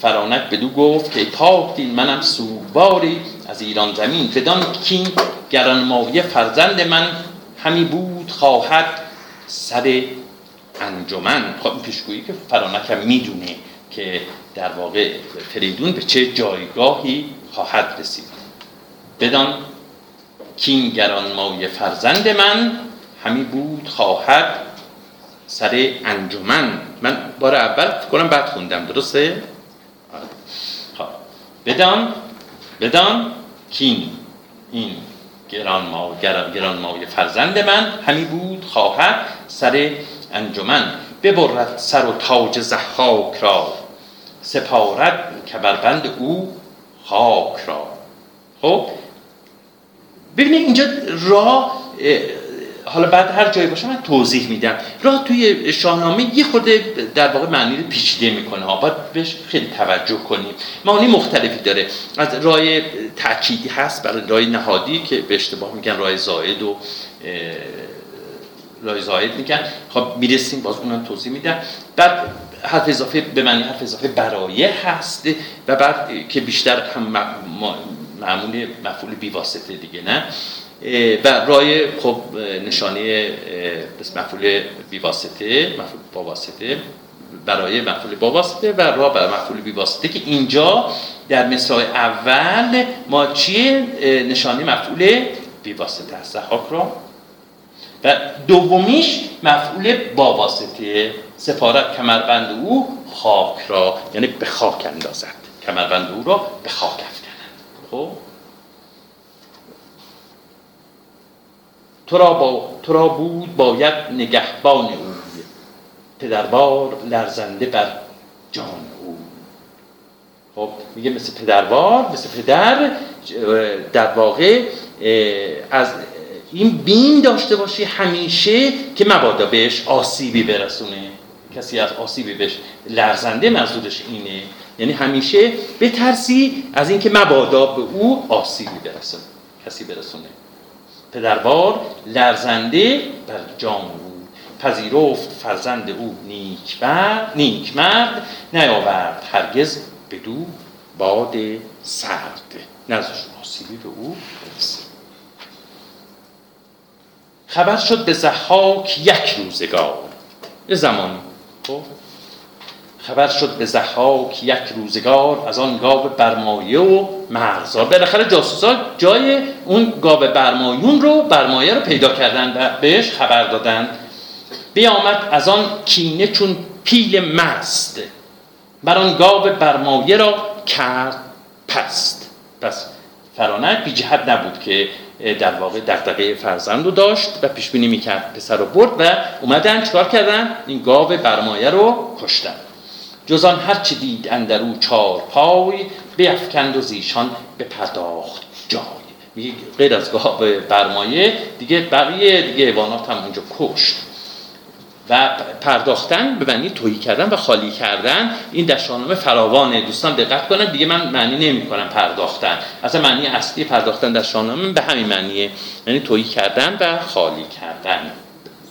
فرانک بدو گفت که پاک دین منم سوباری از ایران زمین. بدان کین گرانمایه فرزند من همی بود خواهد سر انجمن. خب پیشگویی که فرانک هم می‌دونه که در واقع فریدون به چه جایگاهی خواهد رسید. بدان کین گرانمایه فرزند من همی بود خواهد سر انجمن. من بار اول کنم بعد خوندم درسته؟ بدان بدان کین. این گران ما گران مای فرزند من همی بود خواهد سر انجمن. ببرد سر و تاج زحاک را سپارد کمربند او خاک را. خب؟ ببینید اینجا راه حالا بعد هر جایی باشه من توضیح میدم. راه توی شاهنامه یه خورده در واقع معنی پیچیده می‌کنه. باید بهش خیلی توجه کنیم. معانی مختلفی داره. از راه تأکیدی هست برای راه نهادی که به اشتباه میگن راه زائد و راه زائد میگن. خب می‌رسیم باز اونم توضیح میدم. بعد حرف اضافه به معنی حرف اضافه برایه هست و بعد که بیشتر هم معمول مفعول بیواسطه دیگه نه؟ و رای خب نشانه مفعول بیواسطه مفعول با واسطه برای مفعول با واسطه و را برای مفعول بی واسطه که اینجا در مثال اول ما چیه؟ نشانه مفعول بی واسطه حاک را. و دومیش مفعول با واسطه سفارت کمربند او خاک را یعنی به خاک اندازد. کمربند او را به خاک افکنند خب؟ تو را, با... تو را بود باید نگهبان او. پدروار لرزنده بر جان او. خب میگه مثل پدروار مثل پدر در واقع از این بین داشته باشی همیشه که مبادا بهش آسیبی برسونه. کسی از آسیبی بهش لرزنده منظورش اینه. یعنی همیشه بترسی از اینکه مبادا به او آسیبی برسونه کسی برسونه. پدروار لرزنده بر جان او پذیرفت فرزند او نیک مرد نیاورد هرگز بدو باد سرد. نزدش آسیبی به او برسه. خبر شد به زحاک یک روزگار. یه زمانی خبر شد به زحاک یک روزگار از آن گاو برمایه و مرزا. بالاخره جاسوسا جای اون گاو برمایون رو برمایه رو پیدا کردن و بهش خبر دادن. بیامد از آن کینه چون پیل مست. بر آن گاو برمایه را کرد پست. پس فرانک بی جهت نبود که در واقع دغدغه فرزند رو داشت و پیش بینی می‌کرد پسر رو برد و اومدن چکار کردن؟ این گاو برمایه رو کشتن. جزان هر چی دید اندرو چار پای بیفکند و زیشان به پرداخت جای. میگه غیر از گاو برمایه دیگه بقیه دیگه ایوانات هم اونجا کشت. و پرداختن به معنی تویی کردن و خالی کردن این در شاهنامه فراوانه. دوستان دقت کنن دیگه من معنی نمی کنم پرداختن. اصلا معنی اصلی پرداختن در شاهنامه به همین معنیه. یعنی تویی کردن و خالی کردن.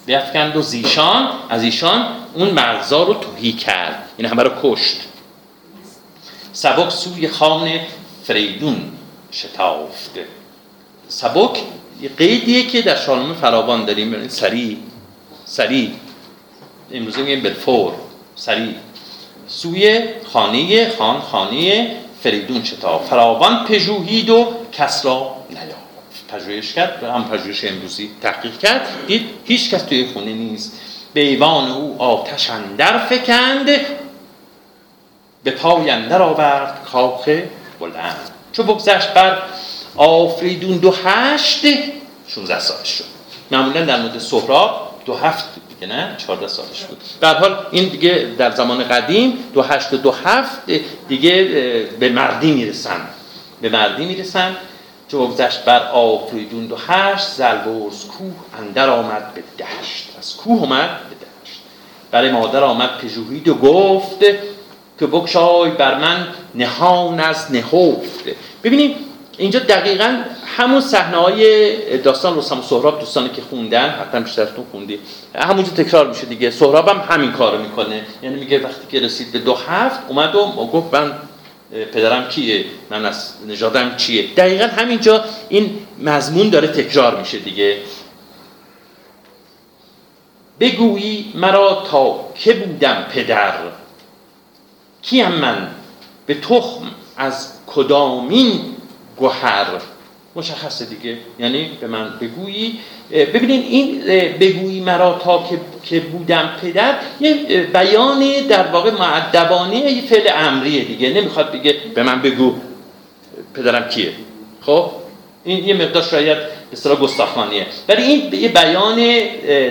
بیفکند و زیشان از ایشان اون مغزا رو توهی کرد. این همه رو کشت. سبک سوی خان فریدون شتافته سبک یه قیدیه که در شاهنامه فراوان داریم. سریع سریع. امروزه میگیم بالفور سریع. سوی خانه خان خانه فریدون شتاف فراوان پژوهید و کس را پژوهش کرد و هم پژوهش امروزی تحقیق کرد. دید هیچ کس توی خونه نیست. به ایوان او آتش اندر فکند به پای اندر آورد کاخ بلند. چو بگذشت بر آفریدون دو هشت 16 سالش شد. معمولا در مورد سهراب دو هفت دیگه نه؟ 14 سالش بود. در حال این دیگه در زمان قدیم دو هشت و دو هفت دیگه به مردی می‌رسن. به مردی می‌رسن. چو بگذشت بر آفریدون دو هشت زلبرز کوه اندر آمد به دشت. از کوه اومد به دشت. برای مادر آمد پژوهید و گفت که بکشای بر من نهان از نهفت. ببینید اینجا دقیقا همون صحنه های داستان رستم و سهراب دوستانی که خوندن حتی بیشترتون خوندی همونجا تکرار میشه دیگه. سهراب هم همین کارو می‌کنه. یعنی میگه وقتی که رسید به دو هفت اومد و گفت من پدرم کیه؟ من از نژادم چیه؟ دقیقا همینجا این مضمون داره تکرار میشه دیگه. بگویی مرا تا که بودم پدر. کیم من؟ به تخم از کدامین گوهر مشخصه دیگه. یعنی به من بگویی. ببینید این بگویی مرا تا که بودم پدر یه بیان در واقع معدبانه یه فعل امریه دیگه. نمی‌خواد بگه به من بگو پدرم کیه. خب؟ این یه مقدار شاید به گستاخانیه. ولی این یه بیان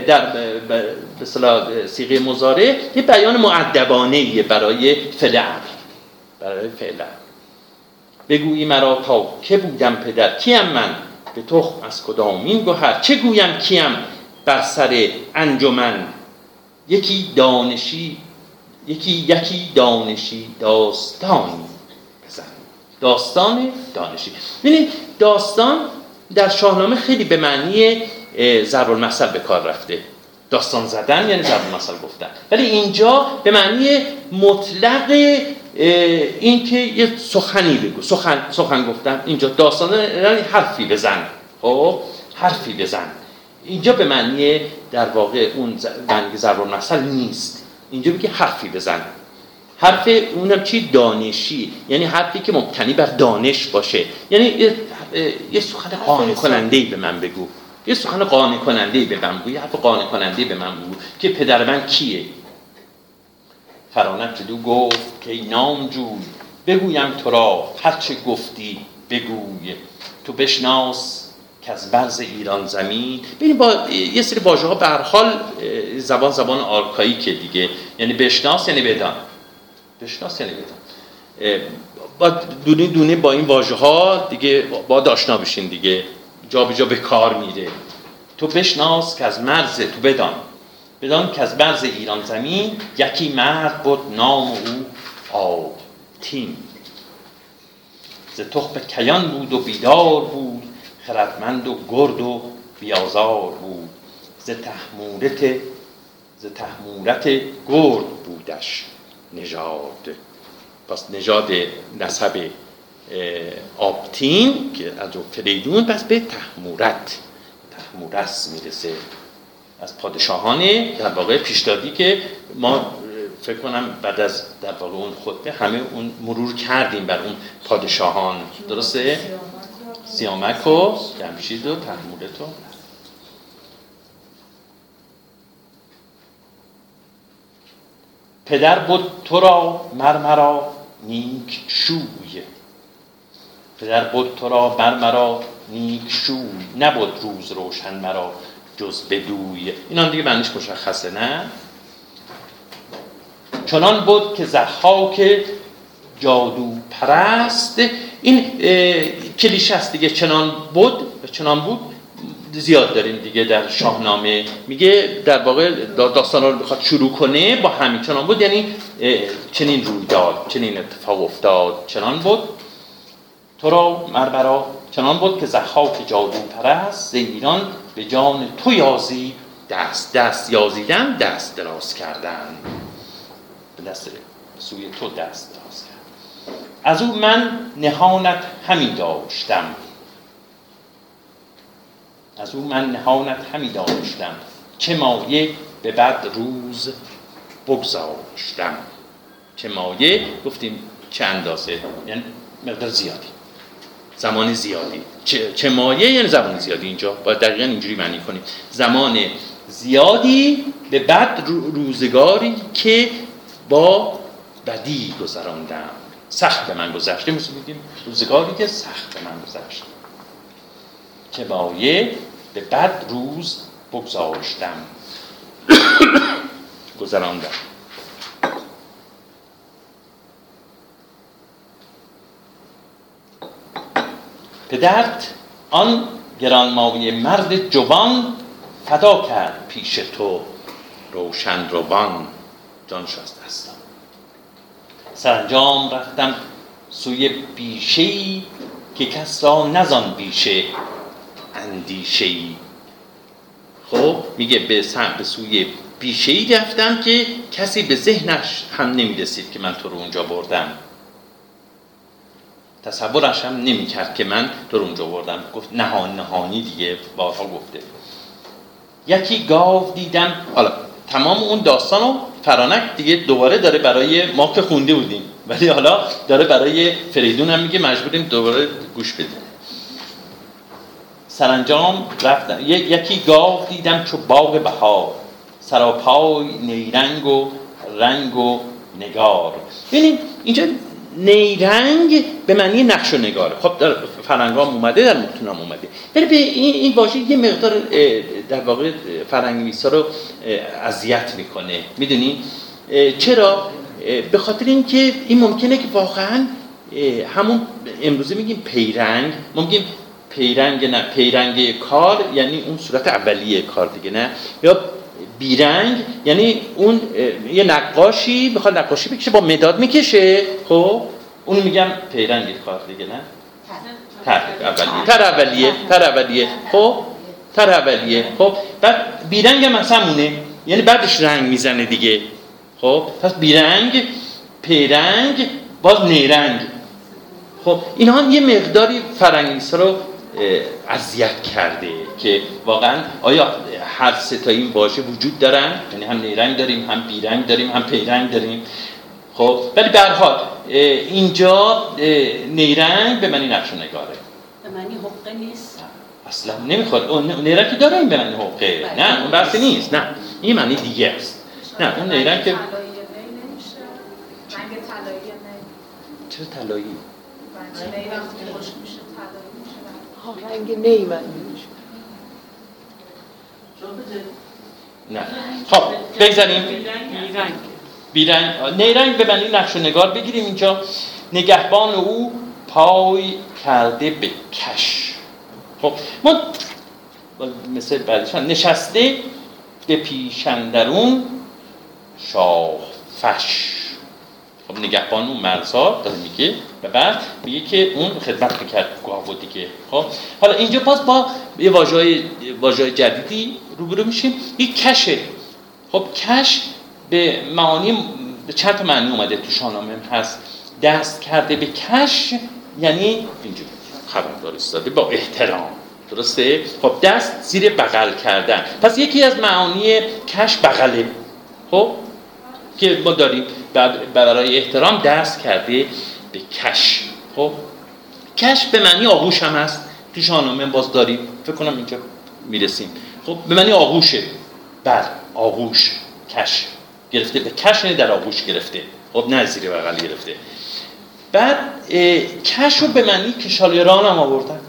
در به اصطلاح سیغه مزاره یه بیان معدبانه برای فعل امر. برای فعل امر. بگویی مرا تا که بودم پدر؟ کیم من؟ به تخم از کدامین گوهر چه گویم کیم بر سر انجمن؟ یکی دانشی یکی یکی دانشی داستانی. بزن. داستان دانشی. ببینید داستان در شاهنامه خیلی به معنی ضرب المثل به کار رفته. داستان زدن یعنی ضرب المثل گفتن. ولی اینجا به معنی مطلق این که یه سخنی بگو. سخن, سخن گفتن. اینجا داستان یعنی حرفی بزن. خب؟ حرفی بزن. اینجا به معنی در واقع اون معنی ضرب المثل نیست. اینجا بگه حرفی بزن. حرف اونم چی؟ دانشی. یعنی حرفی که مبتنی بر دانش باشه. یعنی یه سخن قانع کننده به من بگو. یه سخن قانع کننده به من بگو. یه حرف قانع کننده به من بگو که پدر من کیه. فرانک دو گفت که نام جوی بگویم تو را هرچه گفتی بگوی. تو بشناس که از برز ایران زمین. ببینید با یه سری واژه ها به حال زبان زبان آرکاییکه دیگه. یعنی بشناس یعنی بدان. بشناس یعنی بدان. با دونه دونه با این واژه ها دیگه با آشنا بشین دیگه. جا به جا به کار میره. تو بشناس که از مرز تو بدان. بدان که از برز ایران زمین یکی مرد بود نام او آبتین. ز تخم کیان بود و بیدار بود خردمند و گرد و بیازار بود. ز تحمورت ز تحمورت گرد بودش نژاد. پس نژاد نسب آبتین که از فریدون پس به تحمورت. تحمورس می‌رسه. از پادشاهان در واقع پیشدادی که ما فکر کنم بعد از در واقع اون خطبه همه اون مرور کردیم بر اون پادشاهان. درسته؟ سیامک و جمشید و تحمولت و پدر بود تو را مرمرا نیک شوی. پدر بود تو را مرمرا نیک شوی. نبود روز روشن مرا. جز بدوی اینا دیگه معنیش مشخصه نه؟ چنان بود که زحاک جادو پرست این کلیشه است دیگه چنان بود چنان بود زیاد داریم دیگه در شاهنامه. میگه در واقع داستان رو بخواد شروع کنه با همین چنان بود یعنی چنین روی داد چنین اتفاق افتاد چنان بود. تو را مربرا چنان بود که زخاک جادو پرست زیران به جان تو یازی دست دست یازیدن دست دراز کردن. به دست سوی تو دست دراز کردن. از او من نهانت همی داشتم. از او من نهانت همی داشتم. چه مایه به بد روز بگذاشتم. چه مایه؟ گفتیم چه اندازه؟ یعنی مقدار زیادی. زمان زیادی. چه, چه مایه یعنی زمان زیادی اینجا؟ باید دقیقا اینجوری معنی کنیم. زمان زیادی به بعد روزگاری که با بدی گذراندم. سخت به من گذشته. مثل روزگاری که سخت به من گذشت که مایه به بد روز بگذاشتم. گذراندم. پدرت آن گرانمایه مرد جوان فدا کرد پیش تو روشن روان جانش از دستم سرانجام رفتم سوی بیشه که کس را نزان بیشه اندیشه ای. خب میگه به سم به سوی بیشه ای رفتم که کسی به ذهنش هم نمی‌رسید که من تو رو اونجا بردم. تصورش هم نمی‌کرد که من تو رو اونجا بردم گفت نهان نهانی دیگه بارها گفته. یکی گاو دیدم. حالا تمام اون داستان رو فرانک دیگه دوباره داره برای ما که خونده بودیم. ولی حالا داره برای فریدون هم میگه مجبوریم دوباره گوش بدیم. سرانجام رفتم یکی گاو دیدم چو باغ بهار. سراپای نیرنگ و رنگ و نگار. ببینید اینجا نیرنگ به معنی نقش و نگاره خب در فرنگام اومده در متونم اومده. ولی به این, این واژه یه مقدار در واقع فرنگ رو اذیت می‌کنه. می‌دونی؟ چرا؟ به خاطر اینکه این ممکنه که واقعا همون امروزه میگیم پیرنگ. میگیم پیرنگ نه پیرنگ کار یعنی اون صورت اولیه کار دیگه نه؟ یا بیرنگ یعنی اون یه نقاشی بخواد نقاشی بکشه با مداد می‌کشه. خب؟ اون میگم پیرنگ کار دیگه نه؟ تر اولیه. تر اولیه. تر اولیه. خب؟ تر اولیه. خب؟ بعد بیرنگ هم همونه. یعنی بعدش رنگ می‌زنه دیگه. خب؟ پس بیرنگ پیرنگ باز نیرنگ. خب؟ اینها یه مقداری فرنگیسا رو اذیت کرده که واقعا آیا هر سه این واژه وجود دارن؟ یعنی هم نیرنگ داریم هم بیرنگ داریم هم پیرنگ داریم. خب ولی به حال اینجا نیرنگ به معنی نقش نگاره. به معنی حقه نیست؟ اصلا نمی‌خواد. اون نیرنگ که داره این به معنی حقه. نه اون بحثی نیست. نه این معنی دیگه است. نه اون نیرنگ که چرا طلایی؟ رنگ نی من نه. خب بگذاریم. بیرنگ. نیرنگ به معنی نقش و نگار بگیریم اینجا. نگهبان او پای کرده به کش. خب ما مثل بعدشان نشسته به پیشندرون شاه فش. خب نگهبان اون مرزها داره میگه. و بعد میگه که اون خدمت می‌کرد گاو دیگه. خب حالا اینجا باز با یه واژه واژه جدیدی روبرو میشیم. یک کشه. خب کش به معانی به چند تا معنی اومده تو شاهنامه هست. دست کرده به کش یعنی اینجور خبردار استاده با احترام. درسته؟ خب دست زیر بغل کردن. پس یکی از معانی کش بغله. خب که ما داریم برای احترام دست کرده به کش. خب؟ کش به معنی آغوش هم هست. تو شاهنامه باز داریم. فکر کنم اینجا می‌رسیم. خب؟ به معنی آغوشه. بر آغوش. کش. گرفته. به کش در آغوش گرفته. خب؟ نه زیر بغل گرفته. بعد کش رو به معنی کشالیران هم آوردن.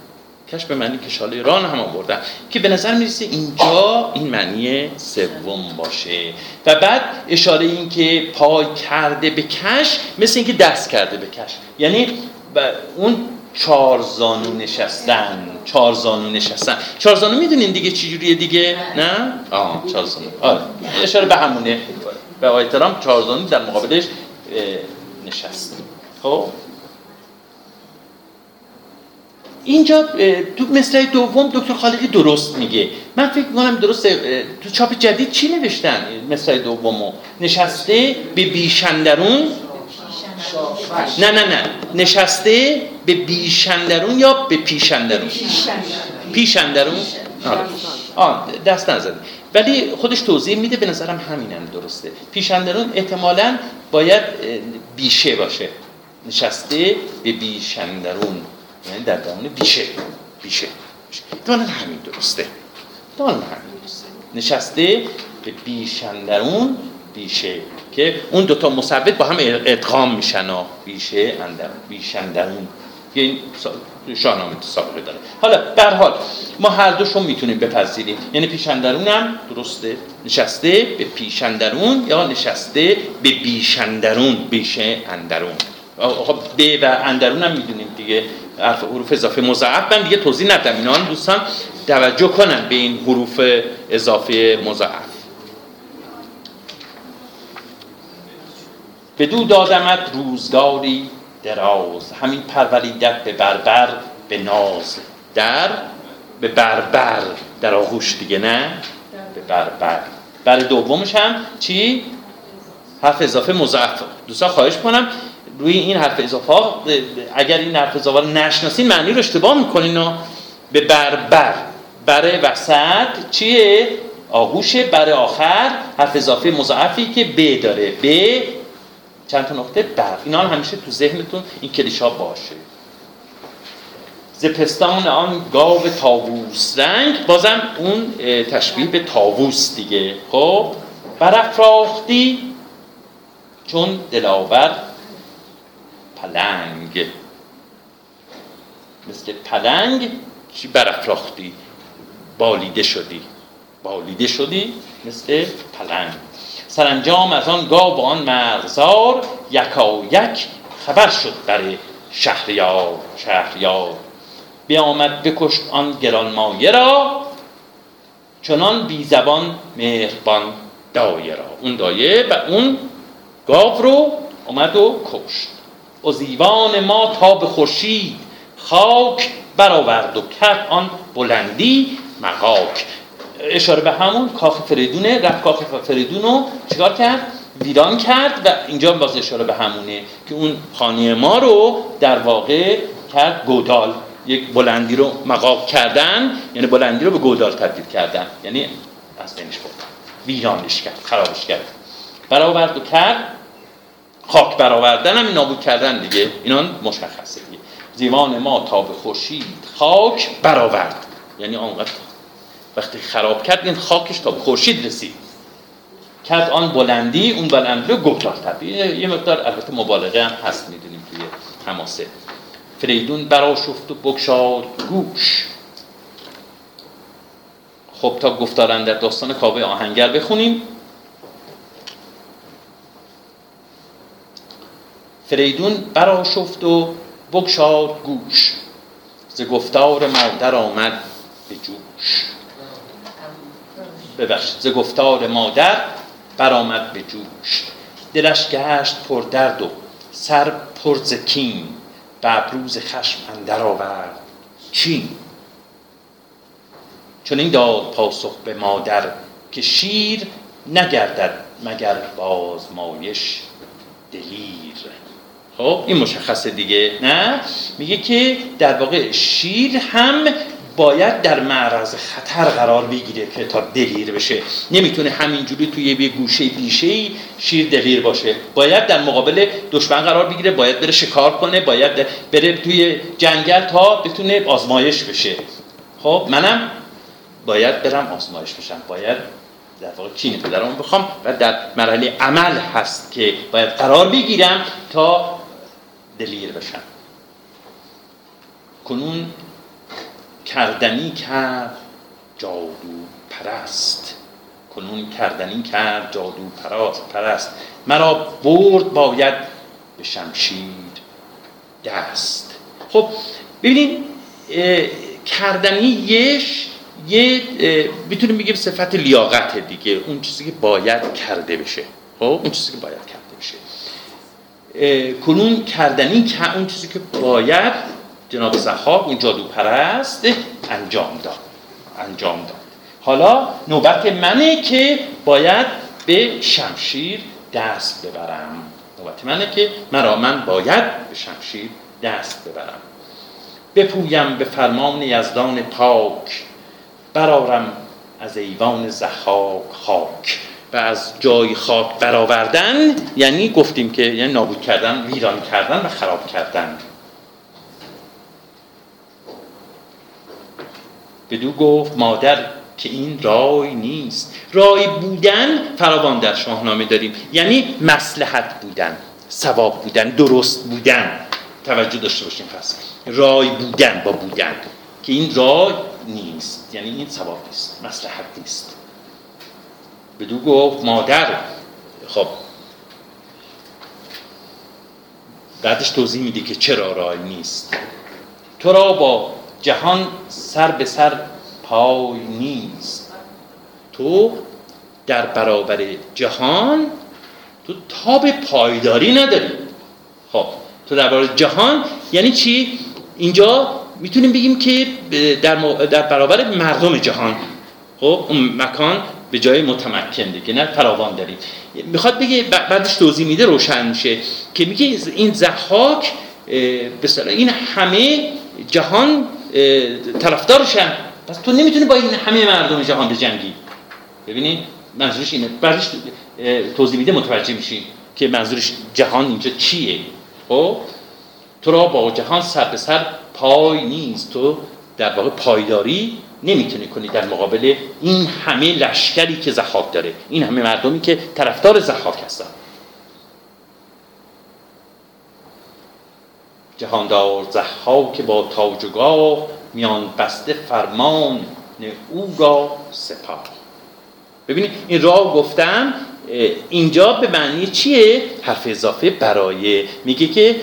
کش به معنی کشاله ران هم آوردن که به نظر می‌رسه اینجا این معنی سوم باشه. و بعد اشاره این که پای کرده به کش مثل اینکه دست کرده به کش. یعنی اون چهار زانو نشستن چهار زانو نشستن. چهار زانو می‌دونین دیگه چجوریه دیگه؟ نه؟ آه چهار زانو. آره اشاره به همونه. به احترام چهار زانو در مقابلش نشست. خب؟ اینجا تو مثل دوم دکتر خالقی درست میگه. من فکر می‌کنم درست تو چاپ جدید چی نوشتن مثل دومو؟ نشسته به بیشندرون؟ نه نه نه. نشسته به بیشندرون یا به پیشندرون؟ پیشندرون. آه دست نزد ولی خودش توضیح میده به نظرم همینم درسته. پیشندرون احتمالا باید بیشه باشه. نشسته به بیشندرون. یعنی در درون بیشه. بیشه. دانه همین درسته. دانه همین درسته. نشسته به بیشندرون بیشه که اون دوتا مصبت با هم ادغام میشن و بیشه اندرون بیشندرون این شاهنامه سابقه داره. حالا در حال ما هر دوشو می‌تونیم بپذیریم. یعنی پیشندرون هم درسته. نشسته به پیشندرون یا نشسته به بیشندرون بیشه اندرون. خب به و اندرون هم می‌دونیم دیگه. حروف اضافه مضاعف من دیگه توضیح ندم. اینا دوستان توجه کنن به این حروف اضافه مضاعف. دو دادمت روزگاری دراز. همین پروریدت به بربر به ناز در به بربر. در آغوش دیگه نه به بربر. بر دومش هم چی؟ حرف اضافه مضاعف. دوستان خواهش کنم روی این حرف اضافه اگر این حرف اضافه رو نشناسین معنی رو اشتباه می‌کنین به بربر بر. وسط چیه؟ آغوش بر آخر حرف اضافه مضاعفی که ب داره. ب چند تا نقطه؟ بر. اینا هم همیشه تو ذهنتون این کلیشا باشه. ز پستان آن گاو تاووس رنگ بازم اون تشبیه به تاووس دیگه. خب؟ برافراختی چون دلاور پلنگ. مثل پلنگ چی برافراختی؟ بالیده شدی. بالیده شدی مثل پلنگ. سرانجام از آن گاو و آن مرغزار یکا یک خبر شد برای شهریار شهریار. بیامد بکشت آن گرانمایه را چنان بی زبان مهربان دایه را. اون دایه و اون گاو رو اومد و کشت. زیوان ما تا به خورشید خاک برآورد و کرد آن بلندی مقاک اشاره به همون کاخ فریدونه رفت کاخ فریدون رو چیکار کرد؟ ویران کرد و اینجا باز اشاره به همونه که اون خانه ما رو در واقع کرد گودال. یک بلندی رو مقاب کردن یعنی بلندی رو به گودال تبدیل کردن. یعنی از بینش بردن ویرانش کرد خرابش کرد. برآورد و کرد خاک برآوردن هم نابود کردن دیگه. اینا مشخصه دیگه. زیوان ما تا به خورشید خاک برآورد. یعنی آنقدر وقتی خراب کرد این خاکش تا به خورشید رسید. کرد آن بلندی اون بلندی رو گفتار تبدیل یه مقدار البته مبالغه هم هست می‌دونیم توی حماسه. فریدون برا شفت و بگشاد گوش. خب تا گفتارن در داستان کاوه آهنگر بخونیم. فریدون برا شفت و بگشاد گوش. ز گفتار مادر آمد به جوش. ببخشید ز گفتار مادر برآمد به جوش. دلش گشت پر درد و سر پر ز کین. به ابروز خشم اندر آورد چین. چون این داد پاسخ به مادر که شیر نگردد مگر بازمایش دلیر. خب این مشخصه دیگه نه؟ میگه که در واقع شیر هم باید در معرض خطر قرار بگیره که تا دلیر بشه. نمی‌تونه همینجوری توی یه گوشه بیشه شیر دلیر باشه. باید در مقابل دشمن قرار بگیره باید بره شکار کنه باید بره توی جنگل تا بتونه آزمایش بشه. خب منم باید برم آزمایش بشم. باید در واقع کین پدرم بخوام و در مرحله عمل هست که باید قرار بگیرم تا دلیر بشم. کنون کردنی کرد جادو پرست. کنون کردنی کرد جادو پرست پرست. مرا برد باید به شمشیر دست. خب ببینید کردنی یش یه می‌تونیم بگیم صفت لیاقت دیگه. اون چیزی که باید کرده بشه. خب اون چیزی که باید کرده بشه. کنون کردنی که اون چیزی که باید جناب زخاک اون جادو پرست انجام داد. انجام داد. حالا نوبت منه که باید به شمشیر دست ببرم. نوبت منه که مرا من باید به شمشیر دست ببرم. بپویم به فرمان یزدان پاک. برارم از ایوان زخاک خاک. و از جای خاک برآوردن یعنی گفتیم که یعنی نابود کردن ویران کردن و خراب کردن. بدو گفت مادر که این رای نیست. رای بودن فراوان در شاهنامه داریم. یعنی مسلحت بودن ثواب بودن درست بودن. توجه داشته باشیم پس. رای بودن با بودن. که این رای نیست یعنی این ثواب نیست مسلحت نیست. بدو گفت مادر. خب. بعدش توضیح میده که چرا رای نیست. تو را با جهان سر به سر پای نیست. تو در برابر جهان تو تاب پایداری نداری. خب. تو در برابر جهان یعنی چی؟ اینجا می‌تونیم بگیم که در, در برابر مردم جهان. خب اون مکان به جای متمکن دیگه نه فراوان داریم می‌خواد بگه بعدش توضیح میده روشن میشه که میگه این زحاک به این همه جهان طرفدارشن. پس تو نمی‌تونی با این همه مردم جهان بجنگی ببینید منظورش اینه. بعدش توضیح میده متوجه میشین که منظورش جهان اینجا چیه. خب؟ تو را با جهان سر به سر پای نیست. تو در واقع پایداری نمی‌تونی کنی در مقابل این همه لشکری که زحاک داره. این همه مردمی که طرفدار زحاک هستن. جهاندار زحاک با تاج و گاه میان بسته فرمان او را سپاه. ببینید این را گفتم اینجا به معنی چیه؟ حرف اضافه برای. میگه که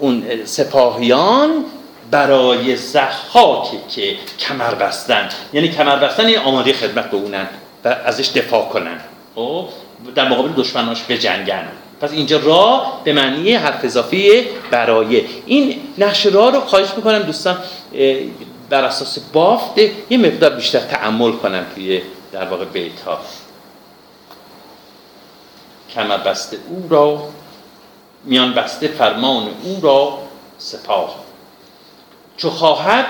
اون سپاهیان برای زحاکی که کمر بستن. یعنی کمر بستن یعنی آماده خدمت به اونن و ازش دفاع کنن. خب. در مقابل دشمناش به جنگن. پس اینجا را به معنی حرف اضافه برای. این نقش را رو خواهش می‌کنم دوستان بر اساس بافت یه مقدار بیشتر تعمل کنم توی در واقع بیت ها. کمر بسته او را میان بسته فرمان او را سپاه. چو خواهد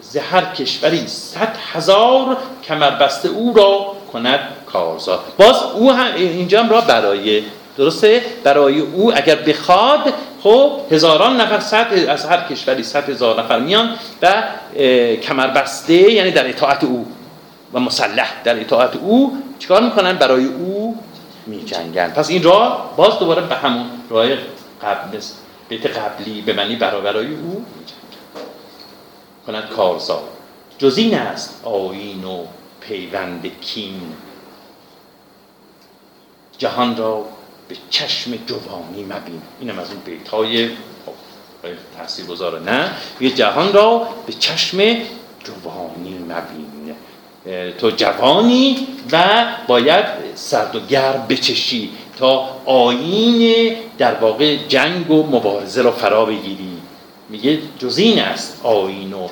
زهر کشوری صد هزار کمر بسته او را کند کارزار. باز او هم اینجا هم را برای درسته؟ برای او اگر بخواد خب هزاران نفر صد از هر کشوری صد هزار نفر میان و کمر بسته یعنی در اطاعت او و مسلح در اطاعت او چیکار می‌کنن؟ برای او میجنگن. پس این راه باز دوباره به همون راه قبل بیت قبلی به معنی برای او کند کارزار. جز این است آین و پیوند کین. جهان را به چشم جوانی مبین. اینم از اون بیت های تحصیل گذاره نه؟ یه جهان را به چشم جوانی مبین. تو جوانی و باید سرد و گرم بچشی تا آین در واقع جنگ و مبارزه را فرا بگیری. میگه جزین است. آین و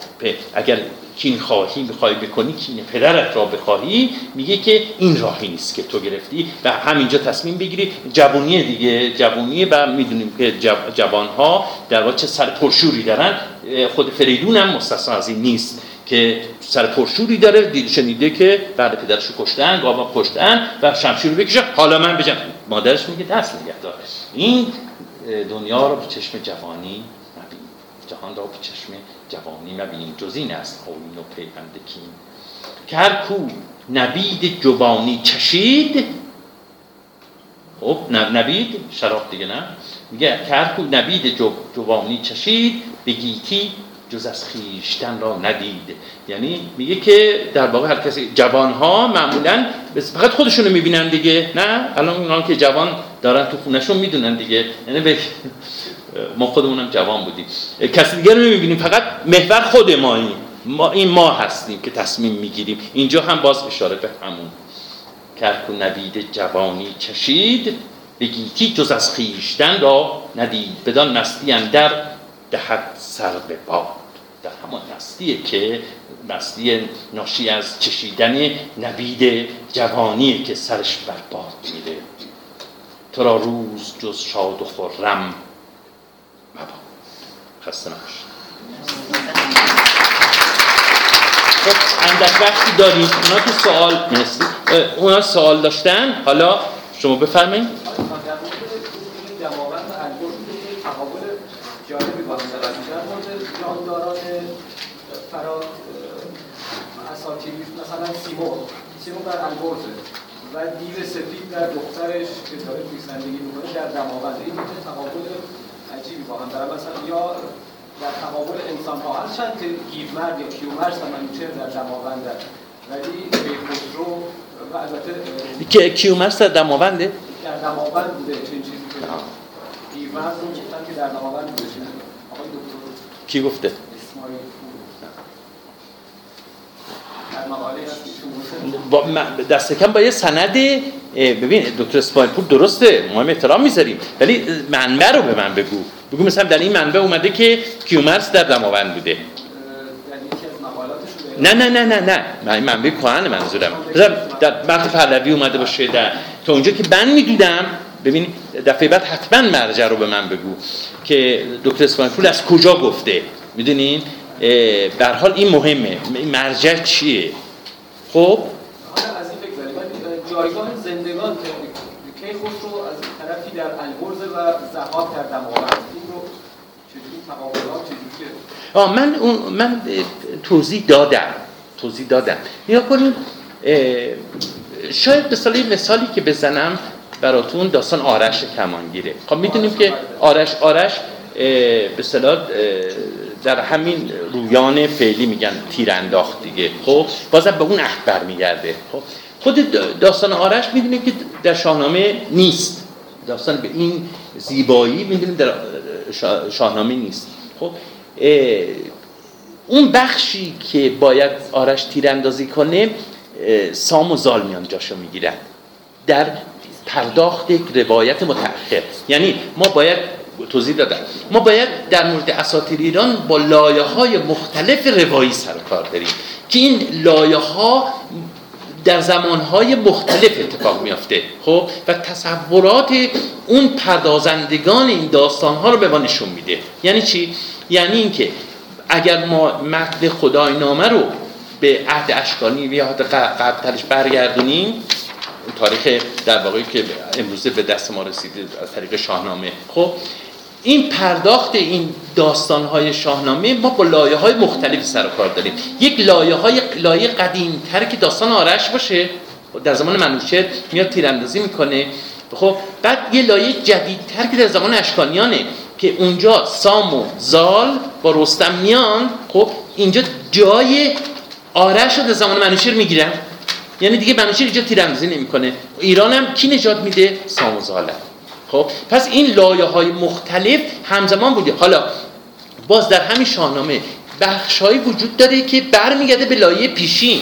اگر کین خواهی بخوای بکنی کین پدرت را بخواهی میگه که این راهی نیست که تو گرفتی و همینجا تصمیم بگیری. جوونی دیگه جوونی و می‌دونیم که جوان ها در واقع چه سر پرشوری دارن. خود فریدون هم مستثنا از این نیست که سر پرشوری داره شنیده که بعد پدرش رو کشتن گاوا کشتن و شمشیر رو بکشه حالا من بجم مادرش میگه دست نگه داره این دنیا رو به چشم جوانی جهان را به چشم جوانی مبینیم. جز این است آین و پیوند کین. که هر کو نبید جوانی چشید خب نبید؟ شراب دیگه نه. میگه که هر کو نبید جوانی چشید به گیتی جز از خیشتن را ندید. یعنی میگه که در واقع هر کسی جوان ها معمولا فقط خودشونو می‌بینن دیگه نه؟ الان اونا که جوان دارن تو خونشون می‌دونن دیگه. یعنی به ما خودمونم جوان بودیم. کسی دیگر نمی‌بینیم فقط محور خود ماییم ما این ما هستیم که تصمیم می‌گیریم. اینجا هم باز اشاره به همون. کرکو نبید جوانی چشید بگیتی جز از خیشتن را ندید؟ بدان مستی اندر دهد سر به باد. در همان نستیه که مستی ناشی از چشیدن نبید جوانیه که سرش بر باد میره. تو را روز جز شاد و خرم خسته نباش خب اندک وقتی داریم اونا که سوال مرسی. اونا سوال داشتن حالا شما بفرمایید. و دیو سفید در دخترش که داره توی زندگی می‌کنه در دماوند این تقابل عجیبی با هم دارن مثلا یا در تقابل انسان ها هستن که گیومرد یا کیومرد سمنوچر در دماوند ولی خسرو و البته که کیومرد در دماونده؟ در دماوند بوده چنین چیزی که گیومرد رو گفتن که در دماوند بوده آقای دکتر کی گفته؟ اسماعیل با دست کم با یه سند ببین دکتر اسماعیل درسته ما هم احترام می‌ذاریم ولی منبع رو به من بگو. بگو مثلا در این منبع اومده که کیومرس در دماوند بوده. نه نه نه نه نه. من منبع کهن منظورم. در متن پهلوی اومده باشه در تا اونجا که من می‌دونم ببین دفعه بعد حتما مرجع رو به من بگو که دکتر اسماعیل از کجا گفته. می‌دونین به حال این مهمه. مرجع چیه؟ خب؟ آره جایگاه زندگان که کیخسرو از طرفی در البرز آه من اون من توضیح دادم. توضیح دادم. نگاه کنید اه، شاید مثال یه مثالی که بزنم براتون داستان آرش کمانگیره. خب می‌دونیم که آرش آرش به اصطلاح اه، در همین رویان فعلی میگن تیر انداخت دیگه. خب بازم به اون عهد برمیگرده خب خود داستان آرش می‌دونیم که در شاهنامه نیست. داستان به این زیبایی می‌دونیم در شا- شاهنامه نیست. خب اون بخشی که باید آرش تیراندازی کنه سام و زال میان جاشو می‌گیرن. در پرداخت یک روایت متأخر. یعنی ما باید توضیح دادم. ما باید در مورد اساطیر ایران با لایه های مختلف روایی سر کار داریم که این لایه ها در زمانهای مختلف اتفاق میافته خب؟ و تصورات اون پردازندگان این داستانها رو به ما نشون میده. یعنی چی؟ یعنی اینکه اگر ما متن خدای نامه رو به عهد اشکانی یا عهد قبلترش برگردونیم تاریخ در واقعی که امروزه به دست ما رسیده از طریق شاهنامه خب؟ این پرداخت این داستانهای شاهنامه ما با لایه های مختلفی سر و کار داریم. یک لایه های لایه قدیم تر که داستان آرش باشه. در زمان منوچهر میاد تیراندازی می‌کنه. خب بعد یه لایه جدیدتر که در زمان اشکانیانه که اونجا سام و زال با رستم میان خب اینجا جای آرش رو در زمان منوچهر می‌گیرن. یعنی دیگه منوچهر اینجا تیراندازی نمی‌کنه. ایران هم کی نجات میده؟ سام و زاله خب پس این لایه های مختلف همزمان بوده. حالا باز در همین شاهنامه بخشهایی وجود داره که برمیگرده به لایه پیشین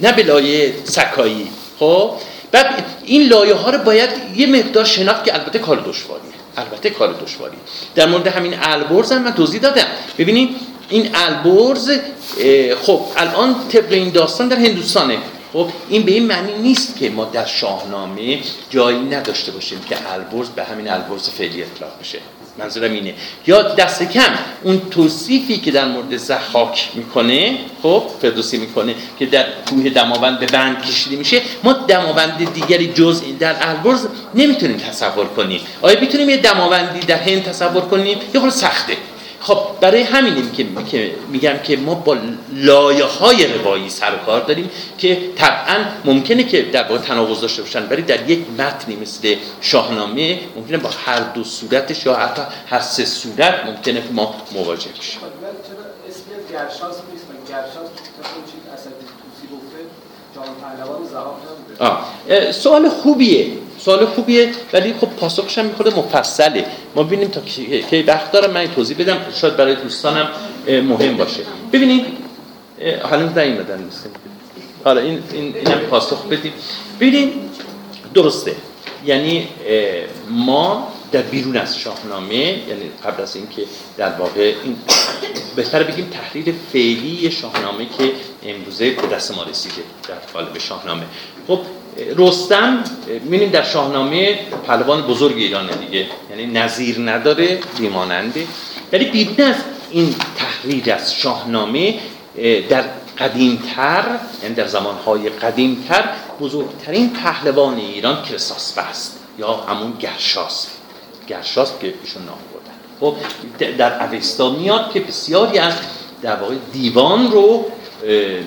نه به لایه سکایی. خب بعد این لایه ها رو باید یه مقدار شناخت که البته کار دشواریه البته کار دشواری. در مورد همین البرز هم من توضیح دادم. ببینید این البرز خب الان طبق این داستان در هندوستانه. خب این به این معنی نیست که ما در شاهنامه جایی نداشته باشیم که البرز به همین البرز فعلی اطلاق بشه. منظورم اینه. یا دست کم اون توصیفی که در مورد زحاک می‌کنه خب فردوسی می‌کنه که در کوه دماوند به بند کشیده میشه ما دماوند دیگری جز در البرز نمی‌تونیم تصور کنیم. آیا می‌تونیم یه دماوندی در هند تصور کنیم؟ یه خورده سخته. خب برای همینیم که میگم که ما با لایه های روایی سر و کار داریم که طبعا ممکنه که در واقع تناقض داشته باشن ولی در یک متنی مثل شاهنامه ممکنه با هر دو صورتش یا حتی هر سه صورت ممکنه که ما مواجه بشیم. خب، گرشاس نیست؟ گرشاس توسی گفته؟ جان پهلوان نبوده. سوال خوبیه. سوال خوبیه ولی خب پاسخش هم می‌خوره مفصله. ما ببینیم تا کی وقت دارم من توضیح بدم. شاید برای دوستانم مهم باشه. ببینید هنوز نیومدن مثل حالا این این اینم پاسخ بدیم. ببینید درسته. یعنی ما در بیرون از شاهنامه یعنی قبل از اینکه در واقع این بهتر بگیم تحلیل فعلی شاهنامه که امروزه به دست ما رسیده در قالب شاهنامه. خب رستم می‌بینیم در شاهنامه پهلوان بزرگ ایرانه دیگه. یعنی نظیر نداره بیماننده. ولی بیرون از این تحلیل از شاهنامه اه، در قدیمتر یعنی در زمانهای قدیمتر بزرگترین پهلوان ایران کرساسبه است یا همون گرشاست گرشاست که ایشون نام بردن. خب در اوستا میاد که بسیاری از در واقع دیوان رو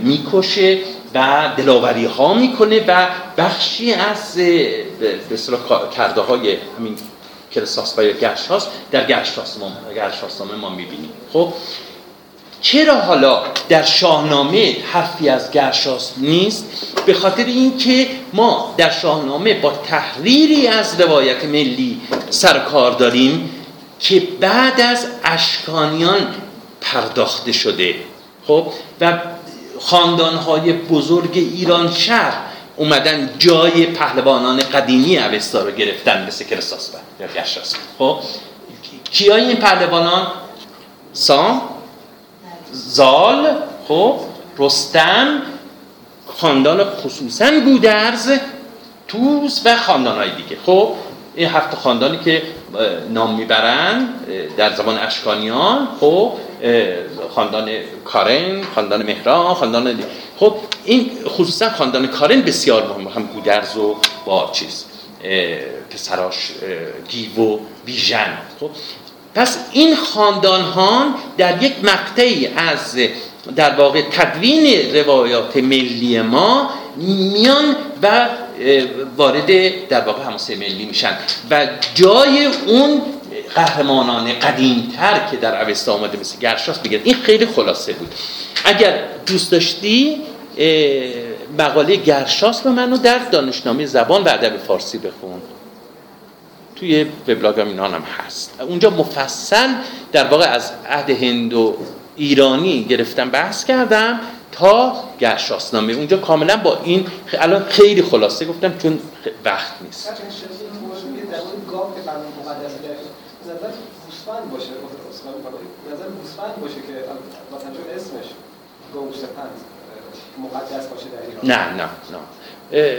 می‌کشه. و دلاوری ها می‌کنه و بخشی از به اصطلاح کرده های همین کرساس و یا گرشاس در گرشاسنامه گرشاسنامه ما می‌بینیم. خب چرا حالا در شاهنامه حرفی از گرشاس نیست؟ به خاطر اینکه ما در شاهنامه با تحریری از روایت ملی سر کار داریم که بعد از اشکانیان پرداخته شده. خب و خاندانهای بزرگ ایران شهر اومدن جای پهلوانان قدیمی اوستا رو گرفتن مثل کرساس یا گرشاس خب کیای این پهلوانان؟ سام زال خب رستم خاندان خصوصا گودرز توس و خاندانهای دیگه. خب این هفت خاندانی که نام می‌برن در زبان اشکانیان. خب خاندان کارن خاندان مهران خاندان خب این خصوصا خاندان کارن بسیار مهم هم گودرز و با چیز پسراش گیو و بیژن. خب پس این خاندان ها در یک مقطعی از در واقع تدوین روایات ملی ما میان و وارد در واقع حماسه ملی میشن. و جای اون قهرمانان قدیمتر که در اوستا آمده مثل گرشاس بگیرن این خیلی خلاصه بود. اگر دوست داشتی مقاله گرشاس رو منو در دانشنامه زبان و ادب فارسی بخون. توی وبلاگم اینا هم هست. اونجا مفصل در واقع از عهد هند و ایرانی گرفتم بحث کردم. تا گرشاسنامه اونجا کاملا با این الان خیلی خلاصه گفتم چون وقت نیست. مقدس گوسفند باشه نظر گوسفند باشه که مثلا چون اسمش گوسفند مقدس باشه در ایران. نه نه نه.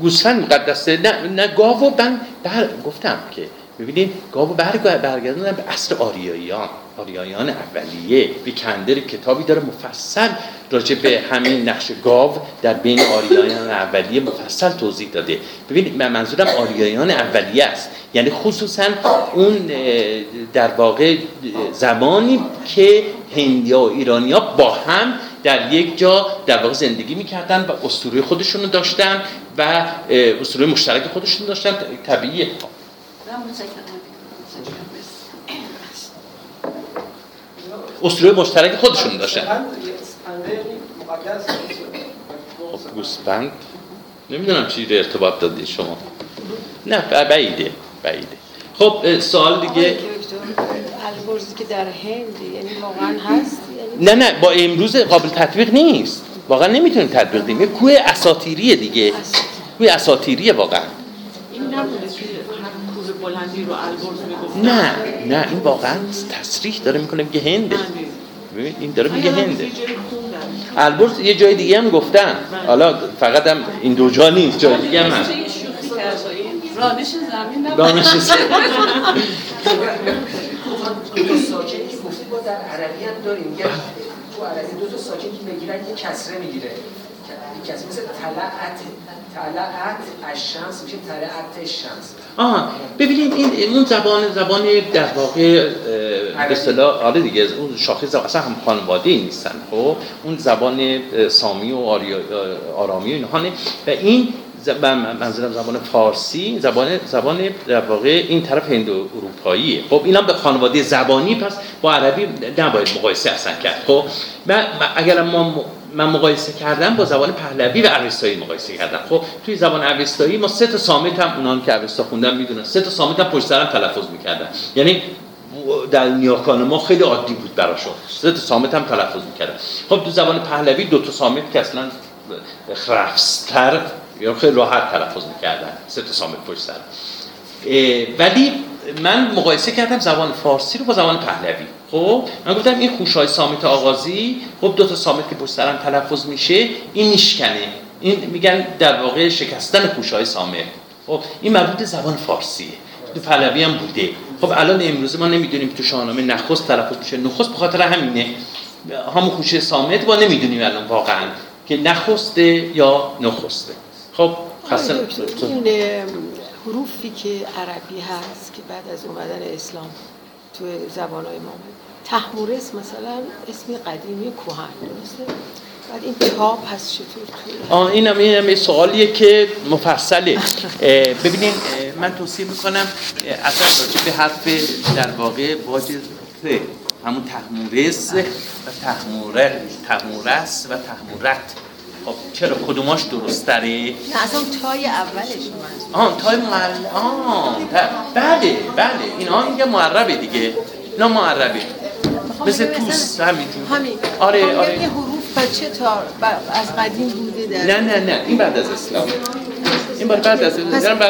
گوسفند مقدسه. نه نه گاو و من بر گفتم که ببینید گاو برگ برگردوندن به اصل آریاییان. آریاییان اولیه. ویکندر کتابی داره مفصل. راجع به همین نقش گاو در بین آریاییان اولیه مفصل توضیح داده. ببینید من منظورم آریاییان اولیه است. یعنی خصوصا اون در واقع زمانی که هندیا و ایرانیا با هم در یک جا در واقع زندگی می‌کردن و اسطوره خودشونو داشتن و اسطوره مشترک خودشون داشتن. طبیعیه اسطوره مشترک خودشون داشتن. گوسفند؟ گوسفند نمی‌دونم چی ارتباط دادی شما. نه بعیده بعیده. خب آقای دیگه. البرزی که در هند یعنی واقعا هست؟ یعنی نه نه با امروز قابل تطبیق نیست. واقعا نمی‌تونیم تطبیق دیم. یه کوه اساتیریه دیگه. کوه اساتیریه واقعا. این نبوده که هر کوه بلندی رو البرز می‌گفت نه نه این واقعا تصریح داره می‌کنه میگه هنده ببین این داره میگه هنده. البرز یه جای دیگه هم گفتن. حالا فقط هم این دو جا نیست جای دیگه هم هست. رانش زمین که گفتی با در عربی هم داریم. تو عربی دو تا ساکن که می‌گیرن یه کسره می‌گیره. کسره مثل طلعت طلعت الشمس میشه طلعت الشمس آه ببینید این اون زبان زبان در واقع به اصطلاح آره دیگه اون شاخص زبان اصلا هم خانواده ای نیستن خب؟ اون زبان سامی و آریا- آرامی و اینها نه. و این منظورم زبان فارسی زبان زبان در واقع این طرف هند اروپاییه خب اینا به خانواده زبانی پس با عربی نباید مقایسه اصلا کرد خب؟ اگر ما من مقایسه کردم با زبان پهلوی و اوستایی مقایسه کردم. خب توی زبان اوستایی ما سه تا سامت هم اونان که اوستا خوندن می‌دونن. سه تا سامت هم پشت سرم تلفظ می‌کردن. یعنی در نیاکان ما خیلی عادی بود براشون. سه تا سامت هم تلفظ می‌کردن. خب تو زبان پهلوی دو تا سامت که اصلا خرفستر یا خیلی راحت تلفظ می‌کردن. سه تا سامت پشت سر ولی من مقایسه کردم زبان فارسی رو با زبان پهلوی. خب من گفتم این خوشای سامت آغازی خب دو تا سامت که پشت سرم تلفظ میشه این میشکنه. این میگن در واقع شکستن خوشای سامت خب این مربوط زبان فارسیه. تو پهلوی هم بوده. خب الان امروزه ما نمی‌دونیم تو شاهنامه نخست تلفظ میشه نخست به خاطر همینه. همون خوشه سامت ما نمی‌دونیم الان واقعا که نخسته یا نخسته. خب دکتر، این حروفی که عربی هست که بعد از اومدن اسلام تو زبانهای ما. تحمورس مثلا اسم قدیمی کهن درسته؟ بعد این تاب هست چطور توی آه این هم این هم یه سوالیه که مفصله. ببینین من توصیه می‌کنم اصلا راجع به حرف در واقع باج ت همون تحمورس و تحموره تحمورس و تحمورت. خب چرا؟ کدوماش درست تره؟ نه اصلا تای اولش آه تای معرب آه بله بله. اینا میگه معربه دیگه. اینا معربه. مثل توس همینجور همین. آره میگم آره. یه حروف بچه تا از قدیم بوده در نه نه نه. این بعد از اسلام. این بعد از بعد